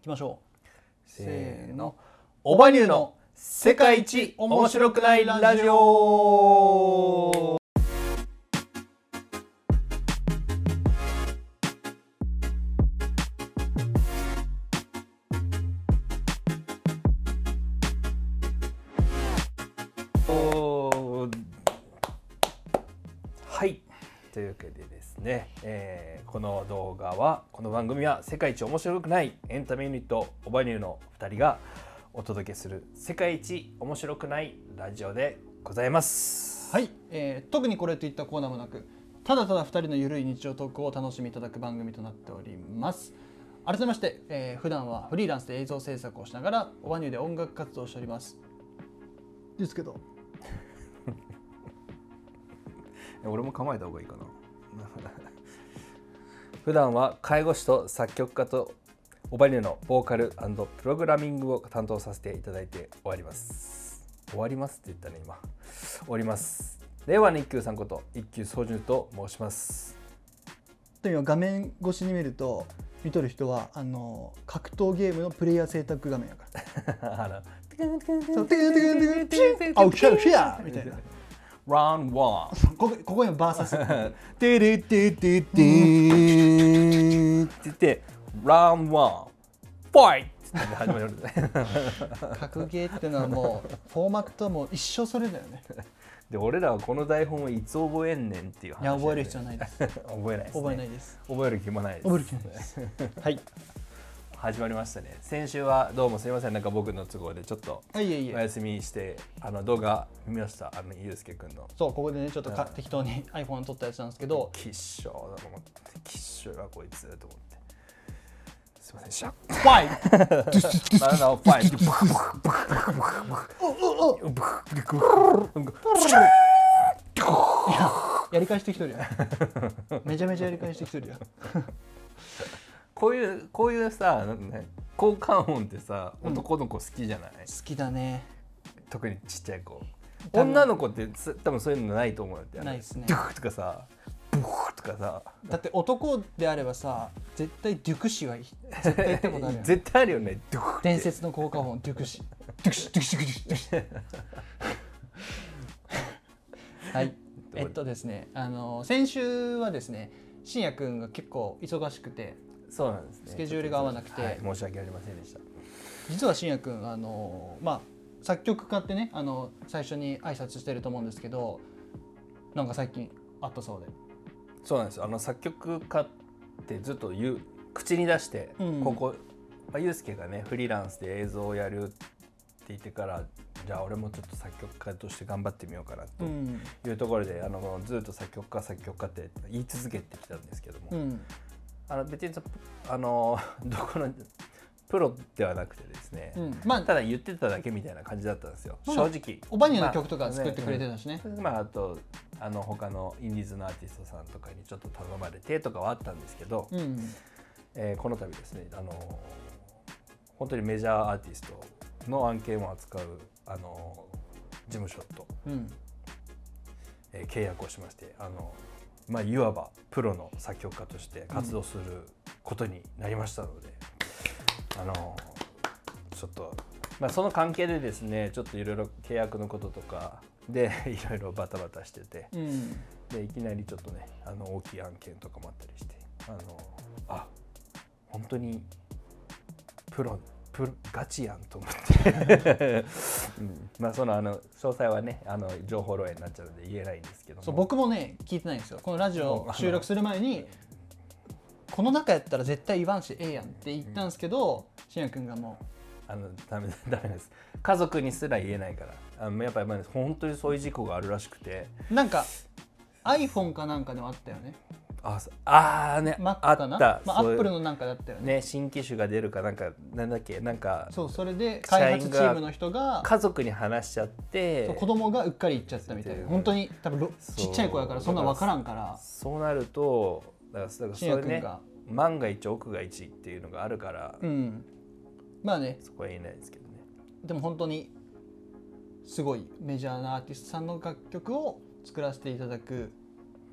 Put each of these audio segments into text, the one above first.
きましょう。せーの。オバニューの世界一面白くないラジオの番組は世界一面白くないエンタメユニットオバニューの2人がお届けする世界一面白くないラジオでございます。はい、えー特にこれといったコーナーもなくただただ2人のゆるい日常トークをお楽しみいただく番組となっております改めまして、えー普段はフリーランスで映像制作をしながらオバニューで音楽活動をしておりますですけど 俺も構えた方がいいかな。普段は介護士と作曲家とオバニューのボーカルプログラミングを担当させていただいて終わります。終わりますって言ったね今。終わります。令和の一休さんこと一休総順と申します。で今画面越しに見ると見とる人はあの格闘ゲームのプレイヤー選択画面やから あのそうテクテクテクテクテクあウシャウシャみたいな Round one ここここにバーサス。テレテテテーって言って、Round one ファイトって始まる。格ゲーっていうのはもうフォーマットはもう一生それだよね。で、俺らはこの台本をいつ覚えんねんっていう話。いや覚える必要ないです。覚えないです、ね。覚えないです。覚える気もないです。覚える気もないです。はい始まりましたね。先週はどうもすみません、なんか僕の都合でちょっとはいいえいえお休みして、あの動画見ました。あのゆうすけくんの。そうここでねちょっとか適当に iPhone 撮ったやつなんですけどきっしょーだと思って、きっしょいわこいつと思って。すみませんでした。ファイあのファイト。やり返してきとるやんめちゃめちゃやり返してきとるやんこういうこういうさなんかね効果音ってさ男の子好きじゃない、好きだね。特にちっちゃい子。多分。女の子ってつ多分そういうのないと思うんだよないっすね。ドゥクとかさブーとかさ。だって男であればさ絶対デュクシはい絶対言ったことある絶対あるよね。ドゥクって。伝説の効果音。デュクシ。デュクシデュクシデュクシデュクシ。はい。えっとですねあの先週はですね信也くんが結構忙しくてそうなんですね。スケジュールが合わなくて。はい申し訳ありませんでした。実は信也くんあのまあ作曲家ってねあの最初に挨拶してると思うんですけどなんか最近あったそうで。そうなんです。よあの作曲家ってずっと言う口に出して、うん。ここ、まあ、ゆうすけがねフリーランスで映像をやるって言ってからじゃあ俺もちょっと作曲家として頑張ってみようかなとうん。いうところで、あのずっと作曲家作曲家って言い続けてきたんですけども、うんあの別にさあの どこのプロではなくてですね、うん。まあただ言ってただけみたいな感じだったんですよ。まあ正直。おばにゃの曲とか作ってくれてたたしね,、まあ、あとあの他のインディーズのアーティストさんとかにちょっと頼まれてとかはあったんですけど、うん。えーこの度ですねあの本当にメジャーアーティストの案件を扱うあの事務所と、うん。えー契約をしましてあの、まあ、いわばプロの作曲家として活動することになりましたので、あのちょっと、まあ、その関係でですねちょっといろいろ契約のこととかで いろいろバタバタしててうん。でいきなりちょっとねあの大きい案件とかもあったりしてあのあ本当にプロプロガチやんと思って、うん、まあそのあの詳細はねあの情報漏洩になっちゃうので言えないんですけども。そう僕もね聞いてないんですよ。このラジオうん収録する前にこの中やったら絶対言わんしええやんって言ったんですけど信也君がもあのダメ ダメです。家族にすら言えないから。あのやっぱりまあ本当にそういう事故があるらしくて。うなんか iPhone かなんかでもあったよねあそあーね Mac あかな？った。まあ、そういう Apple のなんかだったよね。ね新機種が出るかなんかなんだっけ？なんかそうそれで開発チームの人が家族に話しちゃってそう子供がうっかり行っちゃったみたいな。本当に多分ろそう。ちっちゃい子やからそんな分からんから。そうなるとだからだからそれね信也君が。万が一奥が一っていうのがあるから、うん。まあね。そこは言えないですけどね。でも本当にすごいメジャーなアーティストさんの楽曲を作らせていただく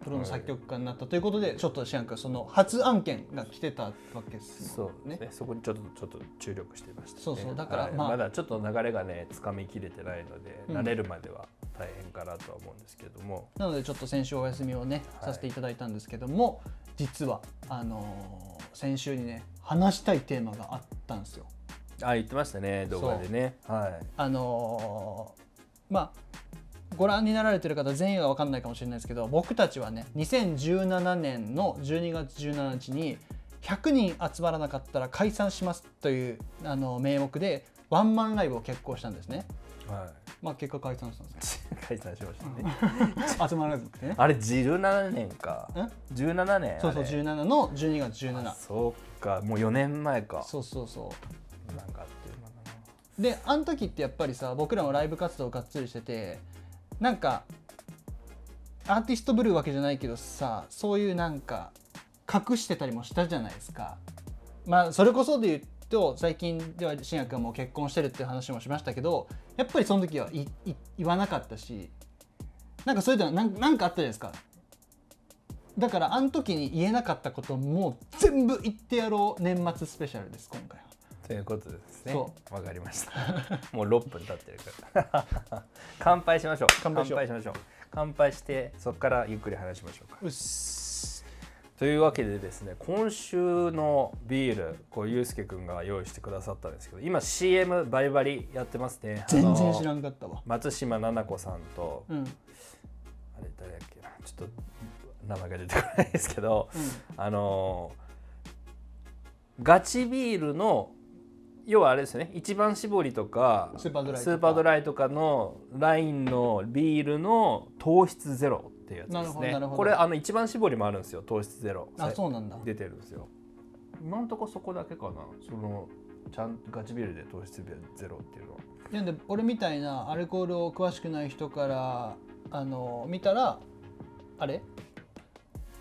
プロの作曲家になったということで、ちょっとシアン君その初案件が来てたわけですね。うね。そこにちょっとちょっと注力してました、ね、そうそう。だからはい。まあ。まだちょっと流れがねつかみきれてないので、うん。慣れるまでは大変かなとは思うんですけども。なのでちょっと先週お休みをね、はい。させていただいたんですけども実はあのー先週にね話したいテーマがあったんですよ。あ言ってましたね動画でね。はい。あのーまあご覧になられてる方全員は分かんないかもしれないですけど僕たちはね2017年の12月17日に100人集まらなかったら解散しますというあの名目でワンマンライブを決行したんですね。はまあ結果解散したんですい 解散しましたねよ。集まらなくてね。あれ17年かん17年そうそうあれ17の12月17。そうかもう4年前かそうそうそう。なんかあっていう間だなであの時ってやっぱりさ僕らもライブ活動がっつりしててなんかアーティストぶるわけじゃないけどさそういうなんか隠してたりもしたじゃないですかまあそれこそで言うと最近では新薬がも結婚してるっていう話もしましたけどやっぱりその時は言わなかったしなんかそういうのはなんかあったじゃないですかだからあの時に言えなかったことも全部言ってやろう年末スペシャルです今回は。ということですね。そわかりました。もう6分経ってるから。乾杯しましょう。乾杯しましょう。乾杯してそこからゆっくり話しましょうか。うっす。というわけでですね今週のビールこうゆうすけくんが用意してくださったんですけど今 CM バリバリやってますね。全然知らんんかったわ。松島菜々子さんとうん、うん、あれ誰だっけな。ちょっと名前が出てこないですけどあのーガチビールの要はあれですよね。一番搾りとかスーパードライとか。のラインのビールの糖質ゼロっていうやつですね。ほどなるほど。これあの一番搾りもあるんですよ糖質ゼロ。あそうなんだ。出てるんですよ。今んとこそこだけかな。そのちゃんとガチビールで糖質ゼロっていうのは。なんで俺みたいなアルコールを詳しくない人からあの見たらあれ？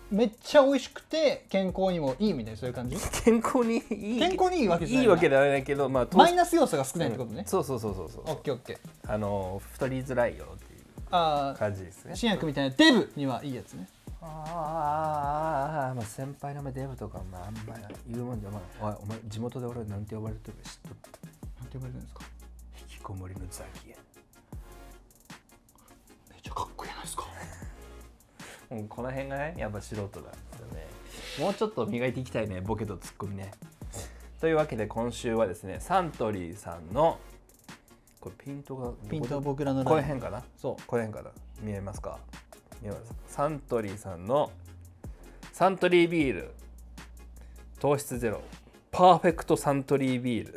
めっちゃ美味しくて健康にもいいみたいなそういう感じ？健康にいい。健康にいいわけじゃない。いいわけではないけどまあマイナス要素が少ないってことね。うん、そうそうそうそうそう。オッケーオッケー。あの太りづらいよっていうあ感じですね。あ新薬みたいなデブにはいいやつね。ああまあ先輩の前デブとかまああんまり言うもんじゃまあおいお前地元で俺なんて呼ばれてるか知っとるなんて呼ばれてるんですか？引きこもりのザキヤめっちゃかっこいいじゃないですかもうこの辺がねやっぱ素人なんですよね。もうちょっと磨いていきたいねボケとツッコミね。というわけで今週はですねサントリーさんのこれピントがピントは僕らのこの辺かな？そう。この辺かな？見えますか？見えます。サントリーさんのサントリービール。糖質ゼロ。パーフェクトサントリービール。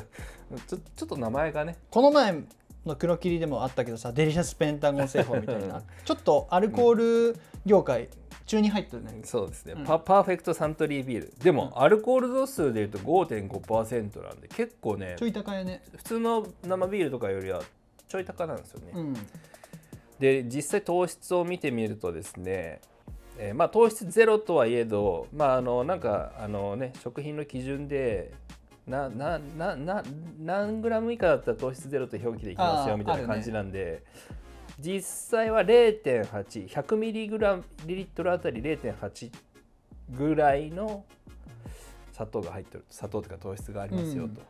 ちょちょっと名前がね。この前の黒霧でもあったけどさデリシャスペンタゴン製法みたいな。ちょっとアルコール業界中に入ってるね。そうですね、うん。パパーフェクトサントリービール。でも、アルコール度数でいうと5.5%なんで結構ねちょい高やね普通の生ビールとかよりはちょい高なんですよね、うん。で実際糖質を見てみるとですね、えーまあ、糖質ゼロとはいえど、まあ、あのなんかあの、ね、食品の基準でなななな何グラム以下だったら糖質ゼロと表記できますよみたいな感じなんで、実際は0.8100ミリグラムリリットルあたり0.8ぐらいの砂糖が入ってる砂糖というか糖質がありますよ、うん。と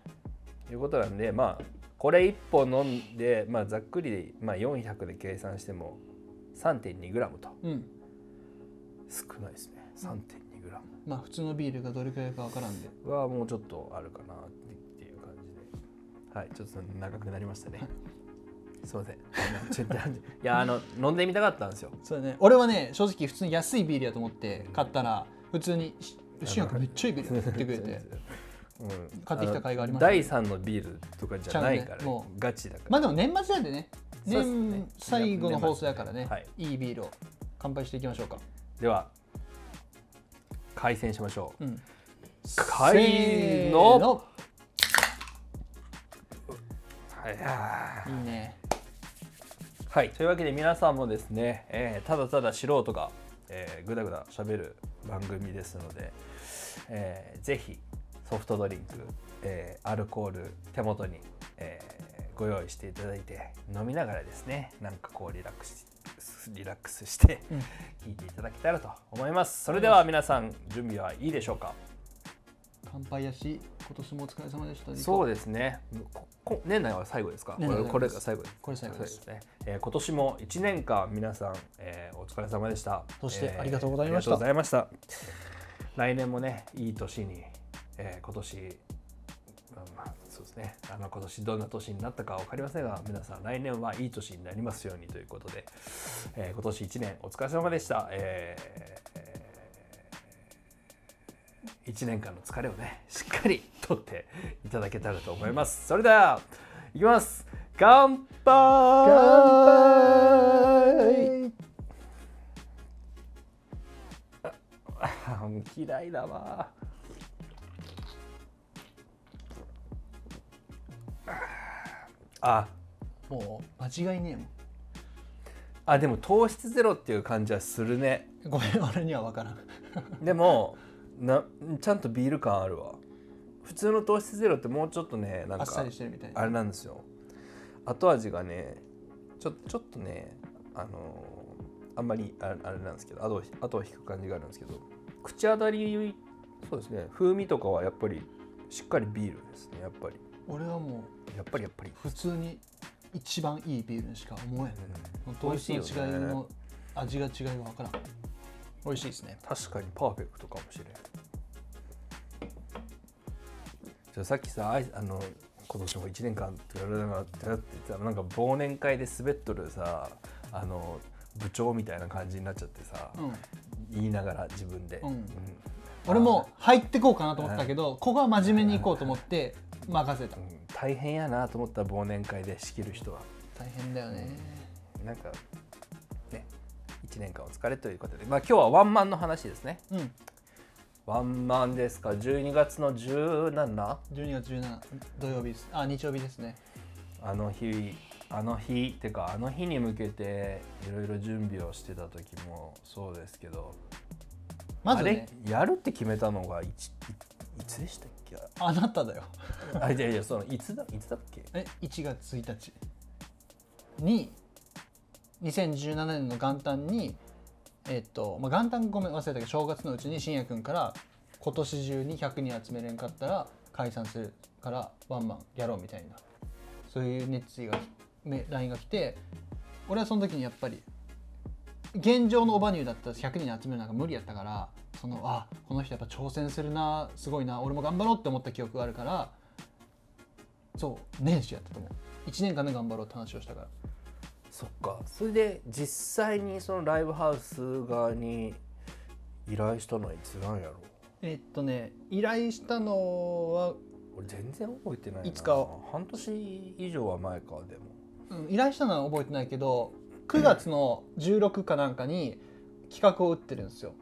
いうことなんでまあこれ1本飲んで、まあ、ざっくりで、まあ、400で計算しても 3.2g と。うん。少ないですね。3.2g まあ普通のビールがどれくらいかわからんで。はもうちょっとあるかなっていう感じで。はいちょっと長くなりましたね。すいません。いやあの飲んでみたかったんですよ。そうだね。俺はね正直普通に安いビールやと思って買ったら普通にし「新薬めっちゃいいビール」って言ってくれて。うん買ってきた甲斐がありましたね第3のビールとかじゃないから、ね。もガチだから、まあでも年末なんでね。年最後の放送やからね。はい。いいビールを乾杯していきましょうか。では開戦しましょう、うん。の。の。はい。いいね。はい、というわけで皆さんもですね、えーただただ素人が、えー、ぐだぐだしゃべる番組ですので、えーぜひソフトドリンク、えーアルコール手元に、えーご用意していただいて飲みながらですねなんかこうリラックスリラックスしてうん。聞いていただけたらと思います。それでは皆さん準備はいいでしょうか？乾杯やし今年もお疲れ様でした。そうでですね。ここ年内は最後ですか？これこれが最後です。これ最後です。ね、えー今年も1年間皆さん、えーお疲れ様でした。そしてえーありがとうございました。ありがとうございました。来年もねいい年に、えー今年まあですね。あの今年どんな年になったか分かりませんが皆さん来年はいい年になりますようにということで、えー今年1年お疲れ様でした、え1年間の疲れをねしっかりとっていただけたらと思います。それではいきます。乾杯。あもう嫌いだわあ。もう間違いねえもん。あでも糖質ゼロっていう感じはするね。ごめん俺には分からん。でもなちゃんとビール感あるわ。普通の糖質ゼロってもうちょっとねなんかあっさりしてるみたいな。あれなんですよ。後味がねちょちょっとねあのーあんまりああれなんですけど後を後を引く感じがあるんですけど口当たりそうですね風味とかはやっぱりしっかりビールですねやっぱり俺はもやっぱりやっぱり。う普通に一番いいビールにしか思えん。うん糖質の違いの味が違いが分からん。美味しいですね。確かにパーフェクトかもしれん。じゃあさっきさあの今年も1年間って言われながらって言ってたらなんか忘年会で滑っとるさあの部長みたいな感じになっちゃってさ、うん言いながら自分で、うん俺も入ってこうかなと思ったけどここは真面目に行こうと思って任せた。うん大変やなと思った忘年会で仕切る人は。大変だよね。なんかね1年間お疲れということで。まあ今日はワンマンの話ですね。うん。ワンマンですか。12月の17 12月17土曜日です。あ日曜日ですね。あの日あの日ってかあの日に向けていろいろ準備をしてた時もそうですけど。まずね。あれ？やるって決めたのがいついいつでしたっけあなただよ。あいやいやそのいつだいつだっけ？え1月1日に2017年の元旦にえっと、まあ、元旦ごめん忘れたけど正月のうちに信也君から今年中に100人集めれんかったら解散するからワンマンやろうみたいな。そういう熱意がめ LINE が来て俺はその時にやっぱり現状のオバニューだったら100人集めるなんか無理やったからそのあこの人やっぱ挑戦するなすごいな俺も頑張ろうって思った記憶があるからそう年始やったと思う。1年間で頑張ろうって話をしたから。そっか。それで実際にそのライブハウス側に依頼したのはいつなんやろえっとね依頼したのは、俺全然覚えてないな。いつか。半年以上は前かでも。うん、依頼したのは覚えてないけど9月の16かなんかに企画を打ってるんですよ。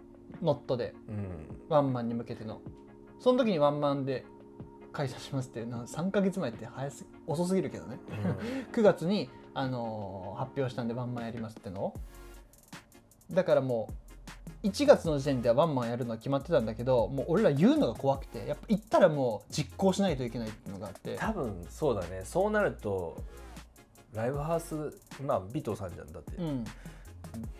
ノットで。うん。ワンマンに向けての。その時にワンマンで開催しますってな3ヶ月前って早す遅すぎるけどね。9月に、あのー発表したんでワンマンやりますってのを。だからもう1月の時点ではワンマンやるのは決まってたんだけどもう俺ら言うのが怖くてやっぱ行ったらもう実行しないといけないっていうのがあって。多分そうだね。そうなるとライブハウスまあ尾藤さんじゃんだって、うん。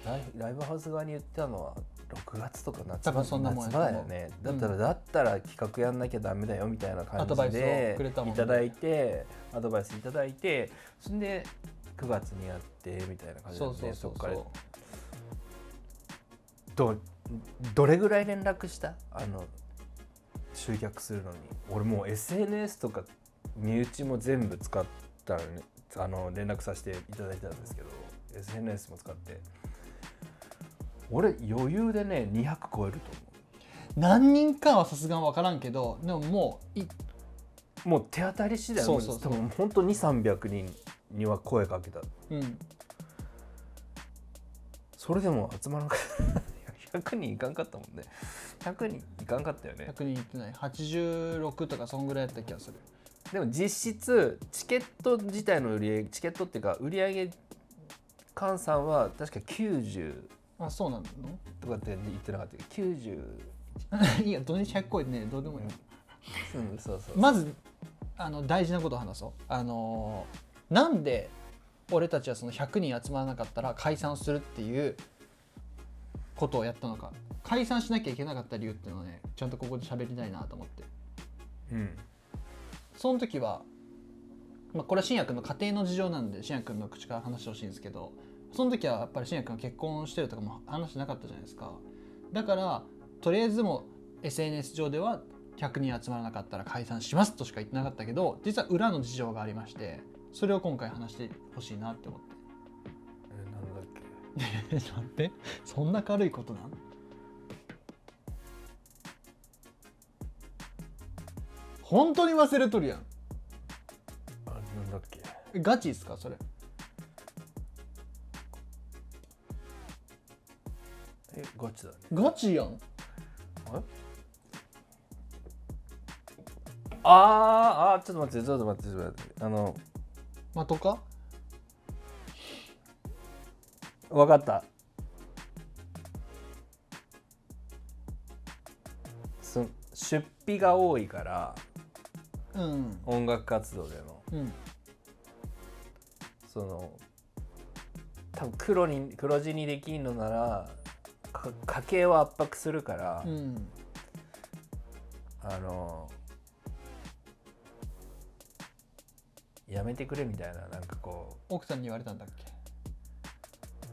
ライライブハウス側に言ったのは6月とか夏多分そんなもんや夏場だよね。だったら、うんだったら企画やんなきゃダメだよみたいな感アドバイスをじでくれたもんね。いただいてアドバイスいただいてそんで9月にやってみたいな感じで、ね、そうそうそう。っから。どどれぐらい連絡した？あの集客するのに。俺もう SNS とか身内も全部使ったらねあの連絡させていただいたんですけど SNS も使って。俺余裕でね200超えると何人かはさすがに分からんけどでももうい思うもう手当たり次第そうそうそう。多分本当に300人には声かけた。うん。それでも集まらなかった。100人いかんかったもんね。100人いかんかったよね。100人いってない。86とかそんぐらいやった気がするでも実質チケット自体の売り上げチケットっていうか売り上げ換算は確か90あそうなのとかって言ってなかったけ？ど90いいや土日100超えてねどうでもいい、うんそうそう。まずあの大事なことを話そう。あのーなんで俺たちはその100人集まらなかったら解散するっていうことをやったのか。解散しなきゃいけなかった理由っていうのをねちゃんとここで喋りたいなと思って。うんその時は、まあ、これは信也君の家庭の事情なんで信也君の口から話してほしいんですけどその時はやっぱり信也君が結婚してるとかも話してなかったじゃないですか。だからとりあえずもう SNS 上では100人集まらなかったら解散しますとしか言ってなかったけど実は裏の事情がありましてそれを今回話してほしいなって思って。えなんだっけ？えちょっと待ってそんな軽いことなん？本当に忘れとるやん。あなんだっけ？えガチっすか？それ。えガチだね。ガチやん。あーあーちょっと待ってちょっと待ってちょっと待って。あのまとか？分かった。そ出費が多いからうん。音楽活動でのうん。その多分黒に黒字にできんのならか家計を圧迫するから、うん。あのやめてくれみたいななんかこ奥さんに言われたんだっけ？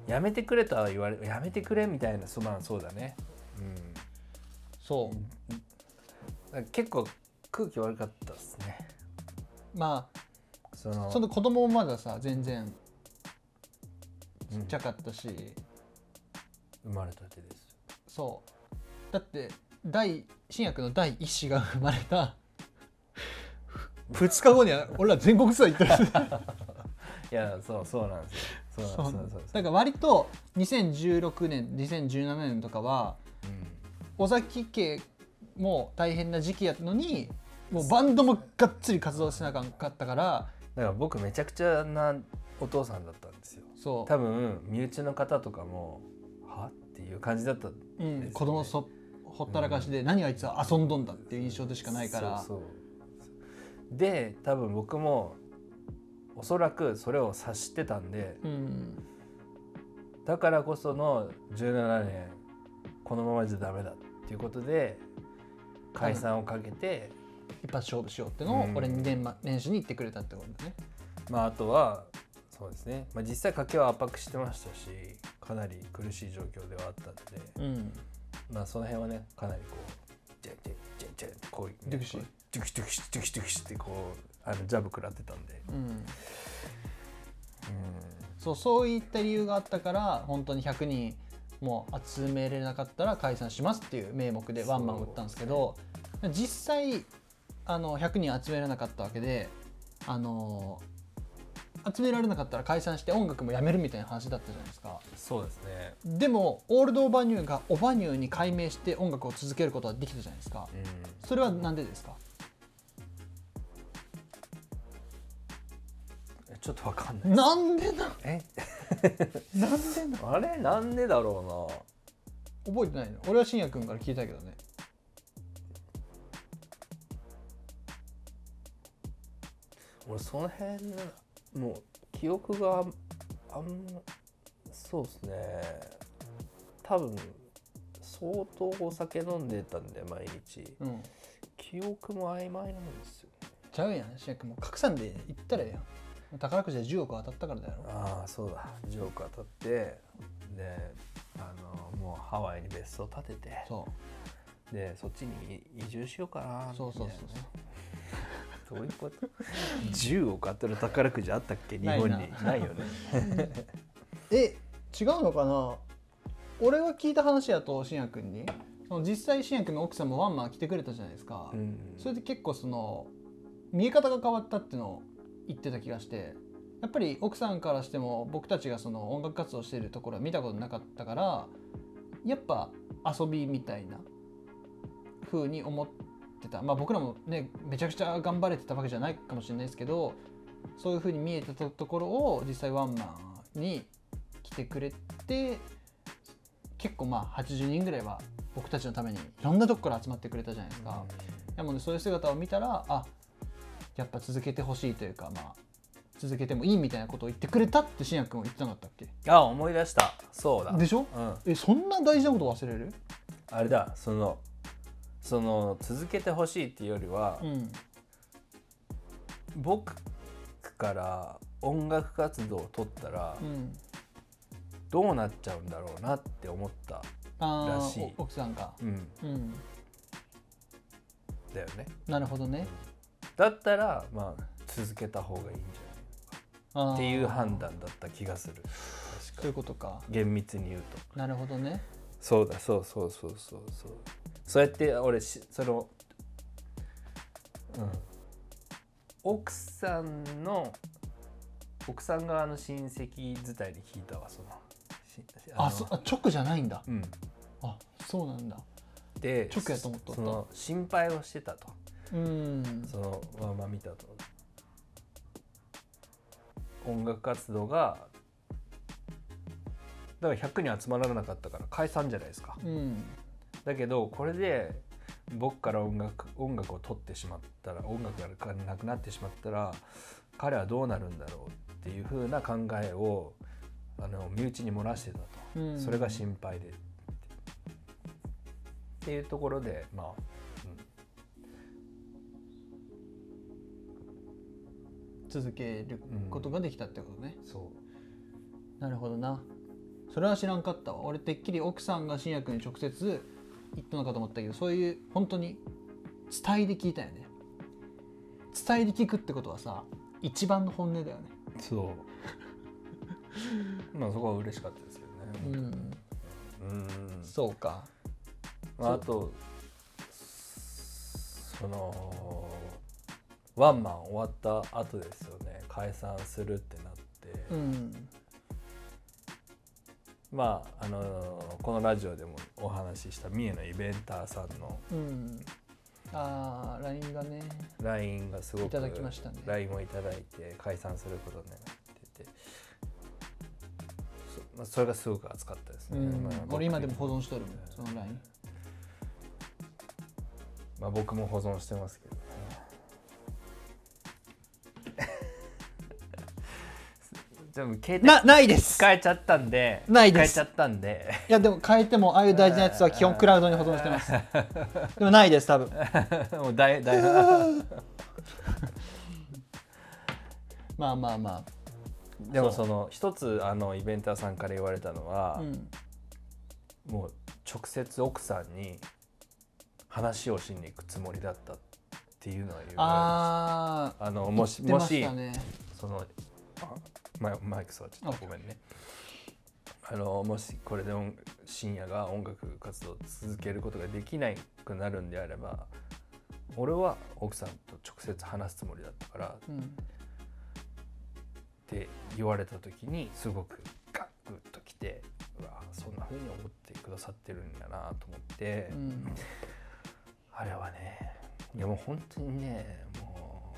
うやめてくれとは言われやめてくれみたいなそうまあそうだね。そうん。結構空気悪かったですね。うまそのあその子供もまださ全然うん。ちっちゃかったし、生まれたてですそう。だって第新薬の第一子が生まれた。2日後には俺ら全国ツアー行ってるい。やそうそうなんですよ。そうなんですそう。そうだから割と2016年2017年とかは尾崎家も大変な時期やったのにもうバンドもがっつり活動しなかったからだから僕めちゃくちゃなお父さんだったんですよ。そう。多分身内の方とかもは？っていう感じだったうん、子供そほったらかしで、何あいつは遊んどんだっていう印象でしかないから。そうそうで多分僕もおそらくそれを察してたんでうん。だからこその17年このままじゃダメだっていうことで解散をかけて、一発勝負しようってのをうん。俺に年,、ま、年始に言ってくれたってことだね。まああとはそうですね、まあ、実際家計は圧迫してましたしかなり苦しい状況ではあったんで。うん。まあその辺はねかなりこうジェンジェンジェンジェンってこう、ね、ドゥクシドゥクシドゥクシドゥクシドゥクシってこうあのジャブ食らってたんで、うん。そうそういった理由があったから本当に100人もう集めれなかったら解散しますっていう名目でワンマン打ったんですけど実際あの100人集められなかったわけであの集められなかったら解散して音楽もやめるみたいな話だったじゃないですか。そうですね、でもオールド・オーバーニューがオバニューに改名して音楽を続けることはできたじゃないですか。うん、それはなんでですか？えちょっとわかんない。なんでなえ？なんでな あれ？なんでだろ覚えてないの？俺は信也君から聞いたけどね俺その辺もう記憶があんまそうですね。多分相当お酒飲んでたんで毎日。うん。記憶も曖昧なんですよちゃうやん。信也君もう格さんで言ったらええやん。宝くじで10億当たったからだよ。ああそうだ。10億当たってであのもうハワイに別荘建てて。そう。でそっちに移住しようかなそうそうそうみたいなどういうこと？10億当たる宝くじあったっけ？日ないな。本にないよね。え違うのかな？俺が聞いた話やと信也君にその実際信也君の奥さんもワンマン来てくれたじゃないですか、うん。それで結構その見え方が変わったっていうのを言ってた気がしてやっぱり奥さんからしても僕たちがその音楽活動してるところは見たことなかったからやっぱ遊びみたいな風に思ってた。まあ僕らもねめちゃくちゃ頑張れてたわけじゃないかもしれないですけどそういう風に見えてたところを実際ワンマンに来てくれて結構まあ80人ぐらいは僕たちのためにいろんなとこから集まってくれたじゃないですか。なのでそういう姿を見たらあやっぱ続けてほしいというかまあ続けてもいいみたいなことを言ってくれたって信也君は言ってなかったっけ？あ思い出した。そうだ。でしょ？うん、えそんな大事なこと忘れる？あれだそのその続けてほしいっていうよりは、うん僕から音楽活動を取ったらうんどうなっちゃうんだろうなって思ったあらしい。奥さんが。うん。うん。だよね。なるほどね。だったらまあ続けた方がいいんじゃないっていう判断だった気がする。そういうことか。厳密に言うと。なるほどねそうだそうそうそう。そうそうそうやって俺しそのうん奥さんの奥さん側の親戚伝いに聞いたわそのあそあ直じゃないんだ。うん。あそうなんだ。で直やと思っとった。その心配をしてたと。うん。そのまあまあ見たと。音楽活動がだから100に集まらなかったから解散じゃないですか。うん。だけどこれで僕から音楽音楽を取ってしまったら音楽がなくなってしまったら彼はどうなるんだろうっていう風な考えをあの身内に漏らしてたと、うん。それが心配でっていうところでまあ、続けることができたってことね、うん、そう。なるほどなそれは知らんかったわ。俺てっきり奥さんが新薬に直接言ったのかと思ったけどそういう本当に伝えで聞いたよね。伝えで聞くってことはさ一番の本音だよね。そう。まあそこは嬉しかったですけどね。うん。うん。そうか。まあ、あとそのワンマン終わった後ですよね。解散するってなって、うんまああのこのラジオでもお話しした三重のイベンターさんのうん。ああ LINE がね LINE がすごくいただきましたね。LINE をいただいて解散することになっててそ,、まあ、それがすごく熱かったですね、うん。まあ僕俺今でも保存しとるもんその LINE まあ、僕も保存してますけどでも携帯なないです。使えちゃったんでないです。使えちゃったんで。いやでも変えてもああいう大事なやつは基本クラウドに保存してます。でもないです多分。もう大大 まあまあまでもその一つあのイベンターさんから言われたのはあ、う、ん、もう直接奥さんに話をしに行くつもりだったっていうのは言われました。ああのもし出まもしそのあマイマイク座っちゃったごめんね。あのもしこれで音深夜が音楽活動を続けることができなくなるんであれば俺は奥さんと直接話すつもりだったからっうんて言われた時にすごくガッグッときてうわそんな風に思ってくださってるんやなと思って、うんあれはねいやもう本当にねも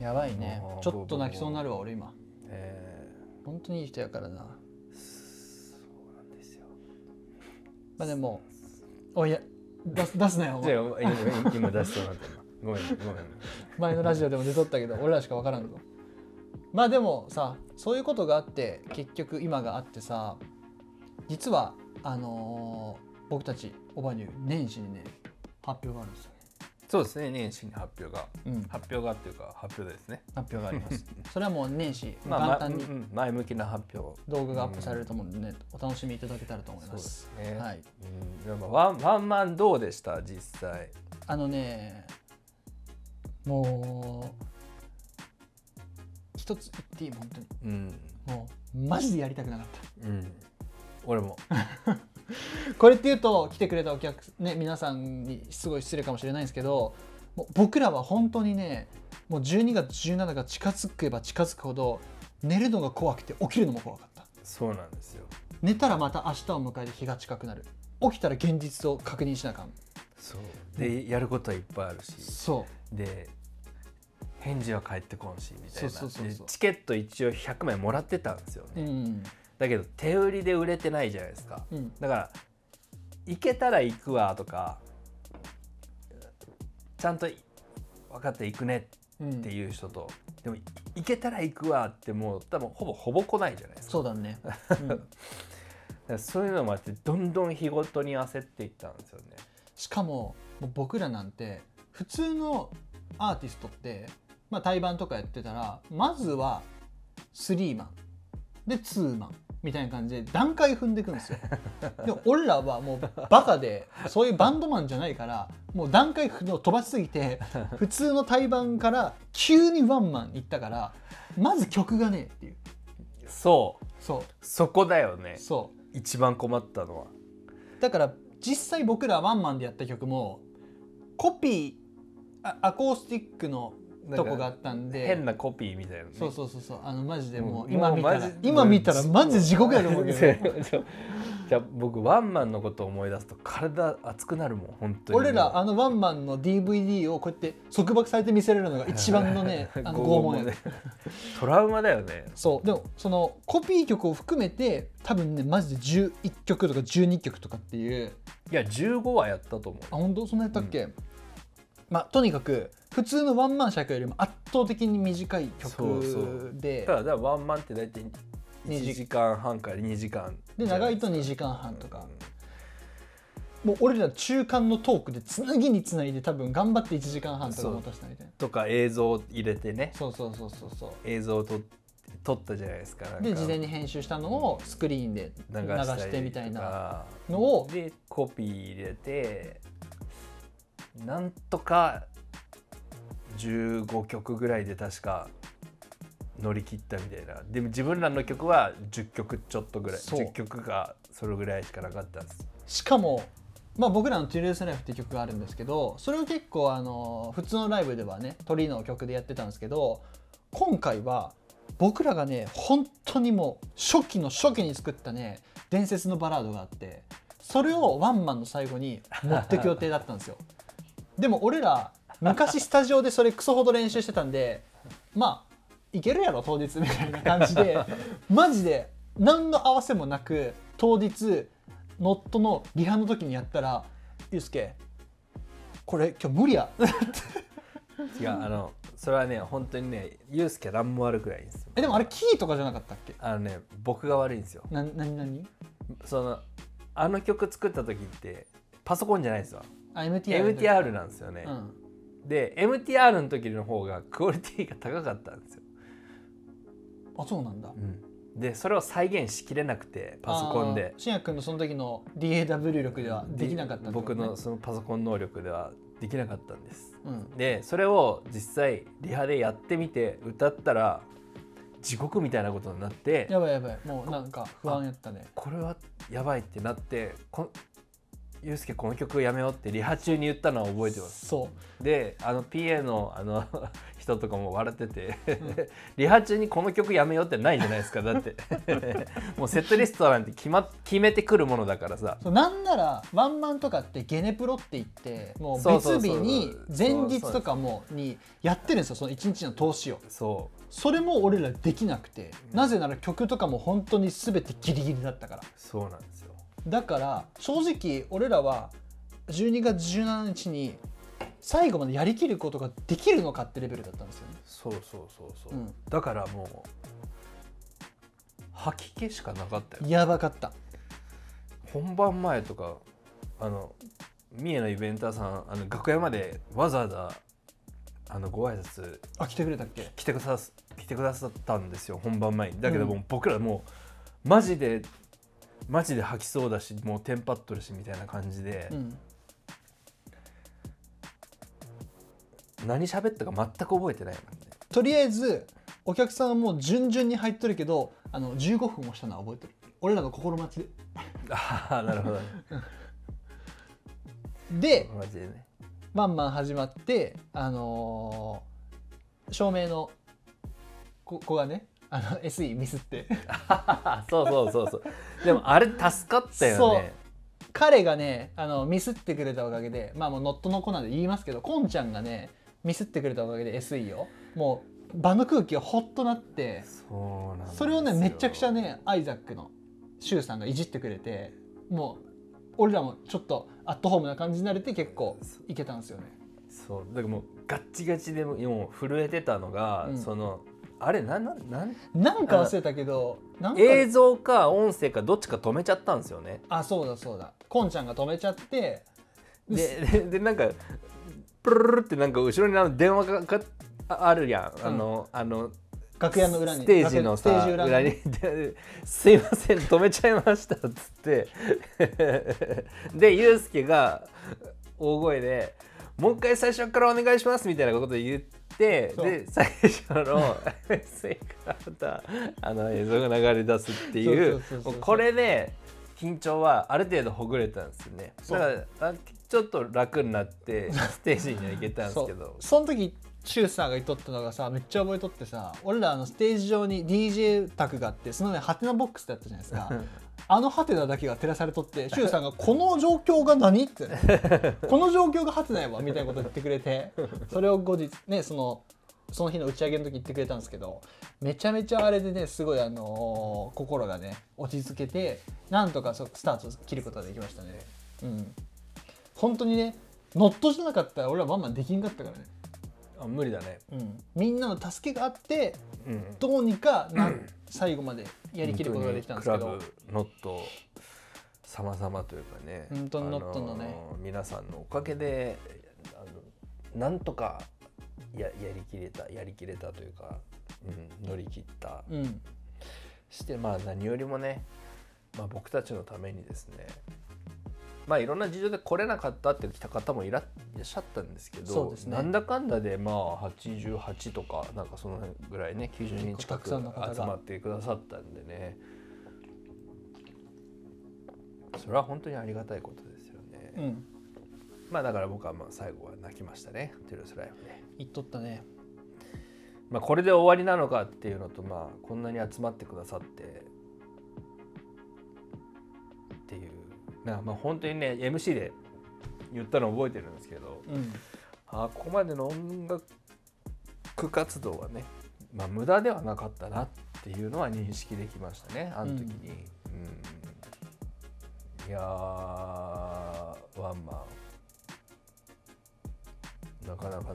うやばいね。ちょっと泣きそうになるわ俺今え本当にいい人やからな。ーそうなんですよ。まあでもおいや出す出すなよ今今出しそうになってるごめんごめん。前のラジオでも出とったけど俺らしか分からんぞ。まあでもさそういうことがあって結局今があってさ実はあのー僕たちオバニュー年始にね発表があるんですよ。ねそうですね年始に発表が。うん。発表がっていうか発表ですね。発表があります。それはもう年始 まあ、ま簡単にうんうん前向きな発表。動画がアップされると思うんでねお楽しみいただけたらと思いそうまですすね、はい。うん、ワンワンマンどうでした実際？あのねもう一つ言っていい？本当に。うん。もうマジでやりたくなかった。うん。俺も これっていうと来てくれたお客ね皆さんにすごい失礼かもしれないんですけど僕らは本当にねもう12月17が近づけば近づくほど寝るのが怖くて起きるのも怖かった。そうなんですよ。寝たらまた明日を迎えて日が近くなる。起きたら現実を確認しなあかん。そう。でやることはいっぱいあるし。そで返事は返ってこんしみたいな。そうそうそうそう。でチケット一応100枚もらってたんですよううね、んだけど手売りで売れてないじゃないですか。うん。だから行けたら行くわとかちゃんと分かった行くねうんっていう人と、でもい行けたら行くわってもう多分ほぼほぼ来ないじゃないですか。そうだね、う んそういうのもあってどんどん日ごとに焦っていったんですよね。しかももう僕らなんて普通のアーティストって、まあ、対バンとかやってたらまずは3マンで2マン。みたいな感じで段階踏んでいくんですよ。でも俺らはもうバカでそういうバンドマンじゃないからもう段階飛ばしすぎて普通の対バンから急にワンマンいったからまず曲がねえっていう。そう。そそこだよね。うそう。一番困ったのは。だから実際僕らワンマンでやった曲もコピーあアコースティックのとこがあったんで。変なコピーみたいなね。そうそうそうそう。あのマジでももうう今見たら今見たらマジで地獄やと思うけど。じゃあ僕ワンマンのことを思い出すと体熱くなるもん本当に。俺らあのワンマンの DVD をこうやって束縛されて見せれるのが一番のね あの拷問や。ねトラウマだよね。そう。でもそのコピー曲を含めて多分ねマジで11曲とか12曲とかっていう。いや15はやったと思う。あ本当？そんなやったっけ、まあとにかく普通のワンマン尺よりも圧倒的に短い曲で。ただワンマンって大体二時1時。間半から2時間で長いと2時間半とか、もう俺ら中間のトークでつなぎにつないで多分頑張って1時間半とか持たせたみたいなとか映像入れてね。そうそうそうそうそう。映像をと撮ったじゃないですかで事前に編集したのをスクリーンで流流してみたいなのをでコピー入れてなんとか15曲ぐらいで確か乗り切ったみたいな。でも自分らの曲は10曲ちょっとぐらい。そう。10曲がそれぐらいしかなかったんです。しかも、まあ、僕らの「トゥルースライフ」っていう曲があるんですけどそれを結構あの普通のライブではね鳥の曲でやってたんですけど今回は僕らがね本当にもう初期の初期に作ったね伝説のバラードがあってそれをワンマンの最後に持ってく予定だったんですよでも俺ら昔スタジオでそれクソほど練習してたんでまあいけるやろ当日みたいな感じで。マジで何の合わせもなく当日ノットのリハの時にやったら「ゆうすけこれ今日無理や」違うあのそれはね本当にねユースケ何も悪くないんですよ。えでもあれキーとかじゃなかったっけ？あのね僕が悪いんですよ。な何何？そのあの曲作った時ってパソコンじゃないですよあ MTR MTR なんですよね、うん。で MTR の時の方がクオリティが高かったんですよ、あそうなんだ。でそれを再現しきれなくてパソコンで。信也君のその時の DAW 力ではできなかったね。僕のそのパソコン能力ではできなかったんです。うん。でそれを実際リハでやってみて歌ったら地獄みたいなことになってやばいやばい。もうなんか不安やったね。これはやばいってなってこゆうすけこの曲やめようってリハ中に言ったのは覚えてます。そう。であの PA のあの 人とかも笑ってて、リハ中にこの曲やめようってないじゃないですか。だって もうセットリストなんて決,、ま、決めてくるものだからさ。そうなんならワンマンとかってゲネプロって言ってもう別日に前日とかもにやってるんですよ。その一日の投資を。そそれも俺らできなくてなぜなら曲とかも本当に全てギリギリだったから。うそうなんですよだから正直俺らは12月17日に最後までやりきることができるのかってレベルだったんですよね。そうそうそうそう、うん。だからもう吐き気しかなかったよ。やばかった。本番前とかあの三重のイベンターさんあの楽屋までわざわざあのご挨拶あ来てくれたっけ？来てくださ来てくださったんですよ本番前に。だけども、うう僕らもうマジでマジで吐きそうだしもうテンパっとるしみたいな感じで、うん何喋ったか全く覚えてないもんね。とりあえずお客さんはもう順々に入っとるけどあの15分もしたのは覚えてる。俺らの心待ちで。ああなるほどね。でマジでね。バンバン始まってあのー照明の子子がねあの SE ミスって。そうそうそうそう。でもあれ助かったよね。彼がねあのミスってくれたおかげでまあもうノットの子なんで言いますけどこんちゃんがねミスってくれたおかげで SE をもう場の空気がホッとなってそうなんですよ。それをねめちゃくちゃねアイザックのシュウさんがいじってくれてもう俺らもちょっとアットホームな感じになれて結構いけたんですよね。そう。だからもうガッチガチでももう震えてたのが、うん。そのあれなんなんなん？なんか忘れたけどなんか映像か音声かどっちか止めちゃったんですよね。あそうだそうだ。こんちゃんが止めちゃってでででなんかプルルルってなんか後ろにあの電話がかああるやん。あの、あの楽屋の裏にステージのさステージ裏裏に。ですいません止めちゃいました」っつって。でユうスケが大声で「もう一回最初からお願いします」みたいなこと言ってで最初のスイカまたあの映像が流れ出すっていうこれで緊張はある程度ほぐれたんですよね。だからあちょっと楽になって ステージには行けたんですけど。その時シュウさんが言っとったのがさめっちゃ覚えとってさ俺らあのステージ上に DJ 卓があってその上ハテナボックスだったじゃないですか あのハテナだけが照らされとってシュウさんが「この状況が何?」って、この状況がハテナやわ」みたいなこと言ってくれてそれを後日ねそのその日の打ち上げの時言ってくれたんですけどめちゃめちゃあれでねすごいあのー心がね落ち着けてなんとかそスタート切ることができましたね。うん。本当にねノットじゃなかったら俺らバンバンできんかったからね、あ無理だね。うん、みんなの助けがあってうん。どうにかな 最後までやりきることができたんですけど。クラブノット様々というかね。本当にノットのね。皆さんのおかげであのなんとかややりきれたやりきれたというか、うん、乗り切った。うん。してまあ何よりもね、まあ、僕たちのためにですねまあいろんな事情で来れなかったって来た方もいらっしゃったんですけどすね。なんだかんだでまあ88とかなんかその辺ぐらいね90人近く集まってくださったんでね。それは本当にありがたいことですよね、うん。まあだから僕はまあ最後は泣きましたね。トゥルースライフで。言っとったね。まあ、これで終わりなのかっていうのと、まあ、こんなに集まってくださってなまあ本当にね MC で言ったの覚えてるんですけどうん。あここまでの音楽活動はね、まあ、無駄ではなかったなっていうのは認識できましたねあの時に。うん。いやーワンマン。なかなかの。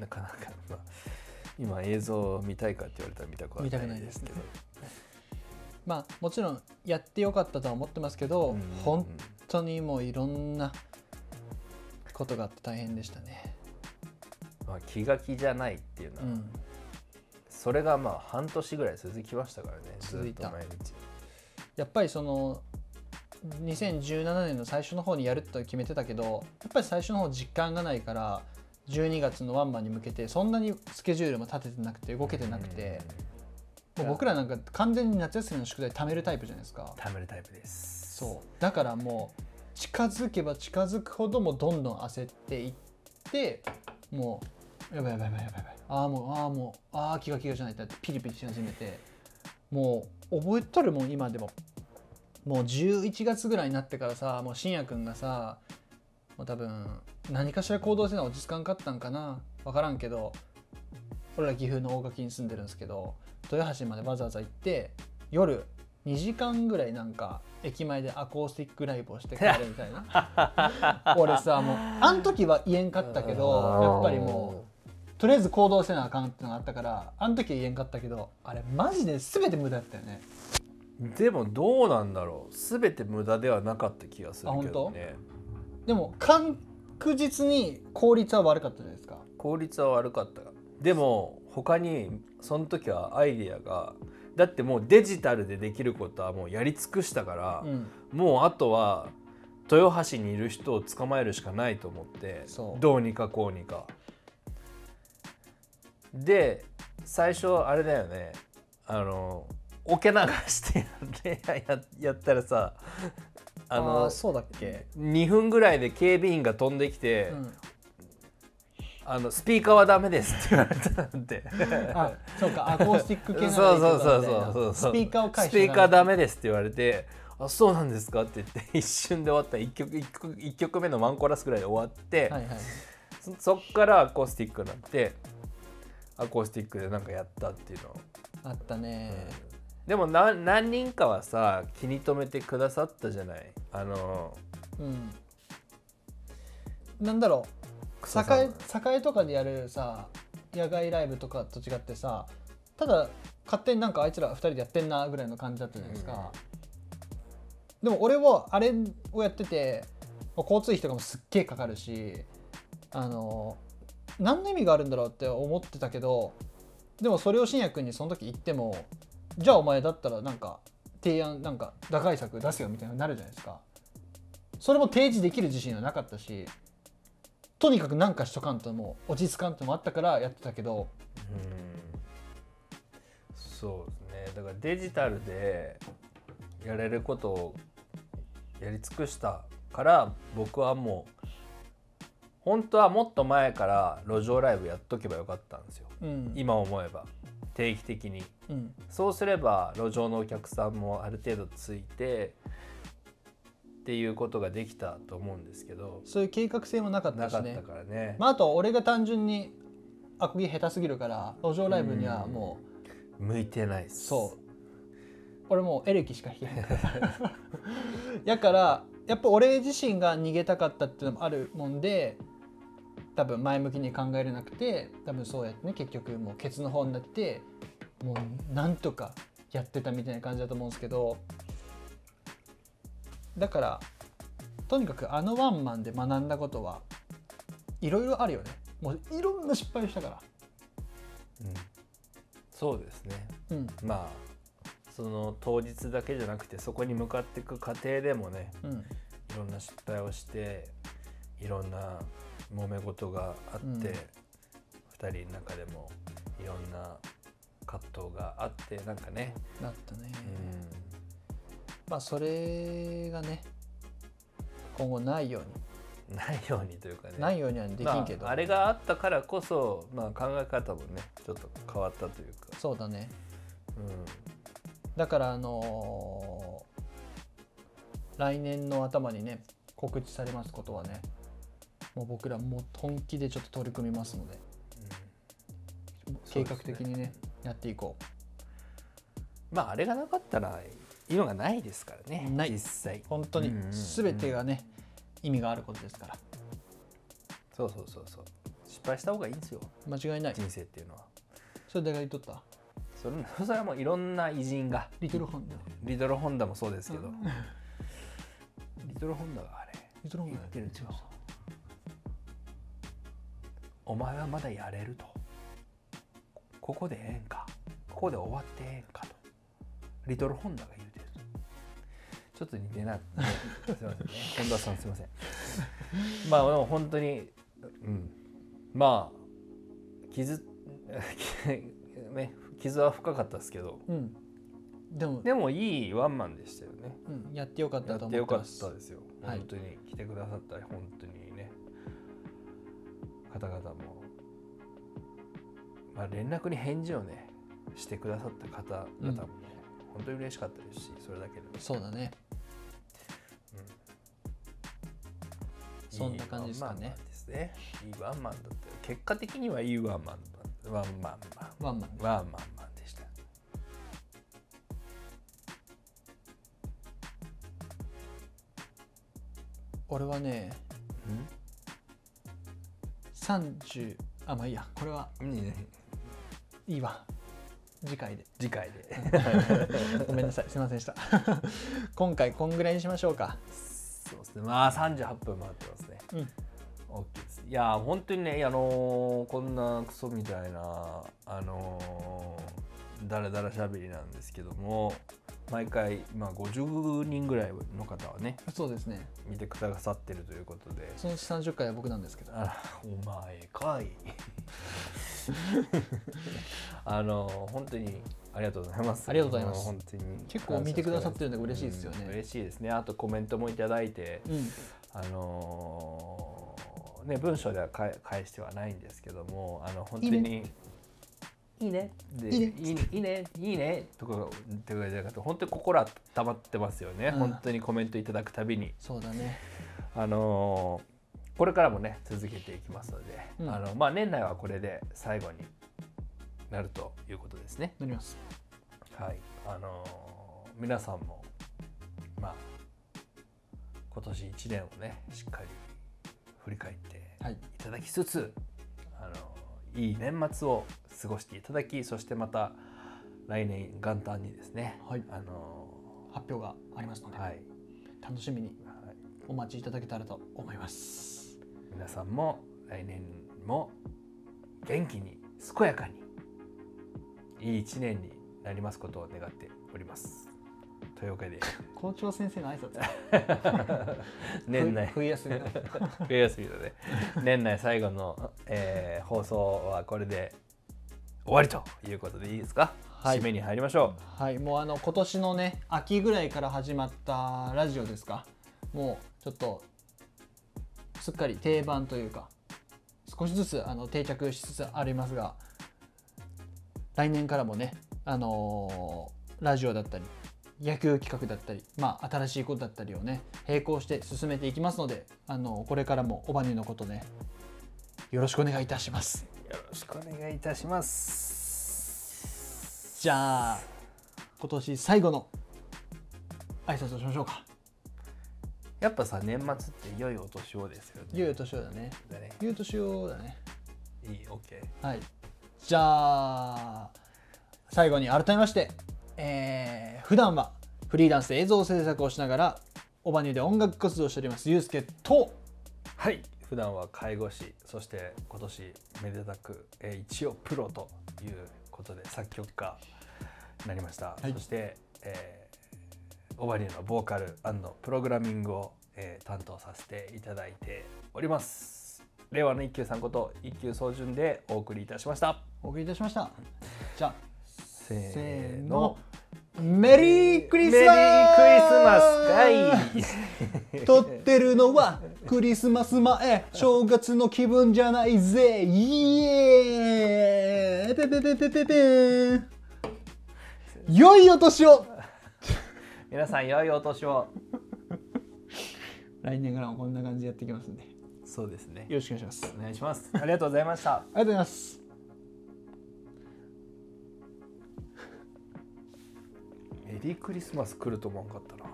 なかなか、まあ、今映像見たいかって言われたら見たくはなないいですけど、まあもちろんやってよかったとは思ってますけど、うん本当にもういろんなことがあって大変でしたね。まあ、気が気じゃないっていうのは、うん。それがまあ半年ぐらい続きましたからね続いた。やっぱりその2017年の最初の方にやると決めてたけどやっぱり最初の方実感がないから12月のワンマンに向けてそんなにスケジュールも立ててなくて動けてなくて、もう僕らなんか完全に夏休みの宿題貯めるタイプじゃないですか。貯めるタイプです。そう。だからもう近づけば近づくほどもうどんどん焦っていってもうやばいやばいやばいやばいやばい。ああもうああもうああ気が気がじゃないってピリピリし始めてもう覚えとるもん今でも。もう11月ぐらいになってからさもう信也くんがさもう多分何かしら行動せな落ち着かんかったんかな。分からんけど俺ら岐阜の大垣に住んでるんですけど豊橋までわざわざ行って夜2時間ぐらいなんか駅前でアコースティックライブをして帰るみたいな。俺さもうあん時は言えんかったけどやっぱりもうとりあえず行動せなあかんってのがあったからあん時は言えんかったけどあれマジで全て無駄だったよね。でもどうなんだろう。全て無駄ではなかった気がするけどね。でも確実に効率は悪かったじゃないですか。効率は悪かった。でも他にその時はアイディアがだってもうデジタルでできることはもうやり尽くしたから、うん。もうあとは豊橋にいる人を捕まえるしかないと思ってどうにかこうにか。で最初あれだよね。あの桶流して やややったらさああのーそうだっけ、2分ぐらいで警備員が飛んできて、うん、あのスピーカーはダメですって言われたんであそうかアコースティック系そうそうそうそうそう。スピーカーを返スピーカーダメメですって言われてあそうなんですかって言って一瞬で終わった1曲一曲一曲目のワンコーラスぐらいで終わって、はいはいそそっからアコースティックになってアコースティックでなんかやったっていうの。を、あったね、でもな何人かはさ気に留めてくださったじゃない。あのうん。なんだろう栄栄とかでやるさ野外ライブとかと違ってさただ勝手になんかあいつら2人でやってんなぐらいの感じだったじゃないですか、でも俺はあれをやっててまあ交通費とかもすっげえかかるしあの何の意味があるんだろうって思ってたけどでもそれを信也君にその時言ってもじゃあお前だったらなんか提案なんか打開策出すよみたいになるじゃないですか。それも提示できる自信はなかったしとにかく何かしとかんともう落ち着かんともあったからやってたけど。うん。そうですね。だからデジタルでやれることをやり尽くしたから僕はもう本当はもっと前から路上ライブやっとけばよかったんですよ。うん。今思えば。定期的に。うん。そうすれば路上のお客さんもある程度ついてっていうことができたと思うんですけどそういう計画性もなかっなかったたしねからね、まあ、あと俺が単純にアコギ下手すぎるから路上ライブにはも向いてないっす。そう。俺もうエレキしか弾けへんからやからやっぱ俺自身が逃げたかったっていうのもあるもんで多分前向きに考えれなくて多分そうやってね結局もうケツの方になってもうなんとかやってたみたいな感じだと思うんですけどだからとにかくあのワンマンで学んだことはいろいろあるよね。もういろんな失敗したから。うん。そうですね。うん。まあその当日だけじゃなくてそこに向かっていく過程でもねうん。いろんな失敗をしていろんな揉め事があって、うん。2人の中でもいろんな葛藤があってなんかね、だったね、うまあそれがね今後ないように、ん、ないようにというかね。ないようにはできんけど、まあ、あれがあったからこそ、まあ、考え方もねちょっと変わったというか、そうだね。うだからあのー来年の頭にね告知されますことはねもう僕らもう本気でちょっと取り組みますので。計画的にねやっていこんまああれがなかったら今がないですからねない。実際。う本当に全てがね意味があることですから。そうそうそうそう。失敗した方がいいんですよ。間違いない。人生っていうのは。それ誰が言っとった？それそれはもういろんな偉人が。リトルホンダ。リトルホンダもそうですけど、うん。リトルホンダがあれリトルホンダ言ってるんですよ。お前はまだやれると。ここでええんか。ここで終わってええんかと。リトルホンダが言うちょっと似てない すいませんね。本田さんすいません。まあでも本当にうん。まあ傷 ね傷は深かったですけど。うん。でもでもいいワンマンでしたよね。うん、やってよかっやたとってよかっ思ってますたですよ、はい。本当に来てくださった本当にね。方々も、まあ、連絡に返事をねしてくださった方々もね、本当に嬉しかったですしそれだけでも、そうだねそんな感じですかね。ですねいいワンマンだったよ。結果的にはいいワンマンだワンマンワンマンワンマンマンでした。俺はね30あまあいいや。これはうんいいわ。次回で。次回で。ごめんなさい。すいませんでした。今回こんぐらいにしましょうか。そうですね。まあ38分回ってますねうん。大きいです。いやー本当にねあのーこんなクソみたいなあのーだらだらしゃべりなんですけども毎回、まあ、50人ぐらいの方はねそうですね。見てくださってるということで。そのうち30回は僕なんですけど。あらお前かい。あのー本当にありがとうございます。ありがとうございます。も本当に。結構見てくださってるのが嬉しいですよね。うん嬉しいですね。あとコメントもいただいて。うんあのーね、文章では返返してはないんですけどもあの本当に「いいね」でいいね。いいね。いいね。いいね」とか言ってくれた方本当に心温まってますよね、うん。本当にコメントいただくたびに。そうだね。あのーこれからもね続けていきますので、うん。あのまあ、年内はこれで最後になるということですね。なります。はい、あのー皆さんもまあ今年1年をねしっかり振り返ってはい。いただきつつあのいい年末を過ごしていただきそしてまた来年元旦にですね、はい。あの発表がありますので、はい、楽しみにはい。お待ちいただけたらと思います。皆さんも来年も元気に健やかにいい一年になりますことを願っております。というわけで。校長先生の挨拶。年内。冬休みの。冬休みのね。年内最後の、えー放送はこれで終わりということでいいですか、はい。締めに入りましょはい。もうあの今年のね秋ぐらいから始まったラジオですか？もうちょっとすっかり定番というか少しずつあの定着しつつありますが来年からもねあのーラジオだったり野球企画だったり、まあ、新しいことだったりをね並行して進めていきますので、あのこれからもおばにのことねよろしくお願いいたします。うよろしくお願いいたします。じゃあ今年最後の挨拶をしましょうか。やっぱさ年末って良いお年をですよね。ゆうとしようだね。だね。ゆうとしようだね。いい OK はい。じゃあ最後に改めまして、えー、普段はフリーランスで映像制作をしながらオバニューで音楽活動をしておりますゆうすけと。はい普段は介護士そして今年めでたく、えー一応プロということで作曲家になりました、い。そして、えー、オバリューのボーカルプログラミングを、えー担当させていただいております。令和の一休さんこと一休総順でお送りいたしました。お送りいたしました。じゃあせせーーののメリークリスメリマスークリスマスかい撮ってるのはクリスマス前。正月の気分じゃないぜ。イエーイ。ペペペペペペ良いお年を。皆さん良いお年を。来年からもこんな感じでやっていきますんで。よそうですね。ろしくお願いします。お願いします。ありがとうございました。ありがとうございますリークリスマス来ると思わんかったな。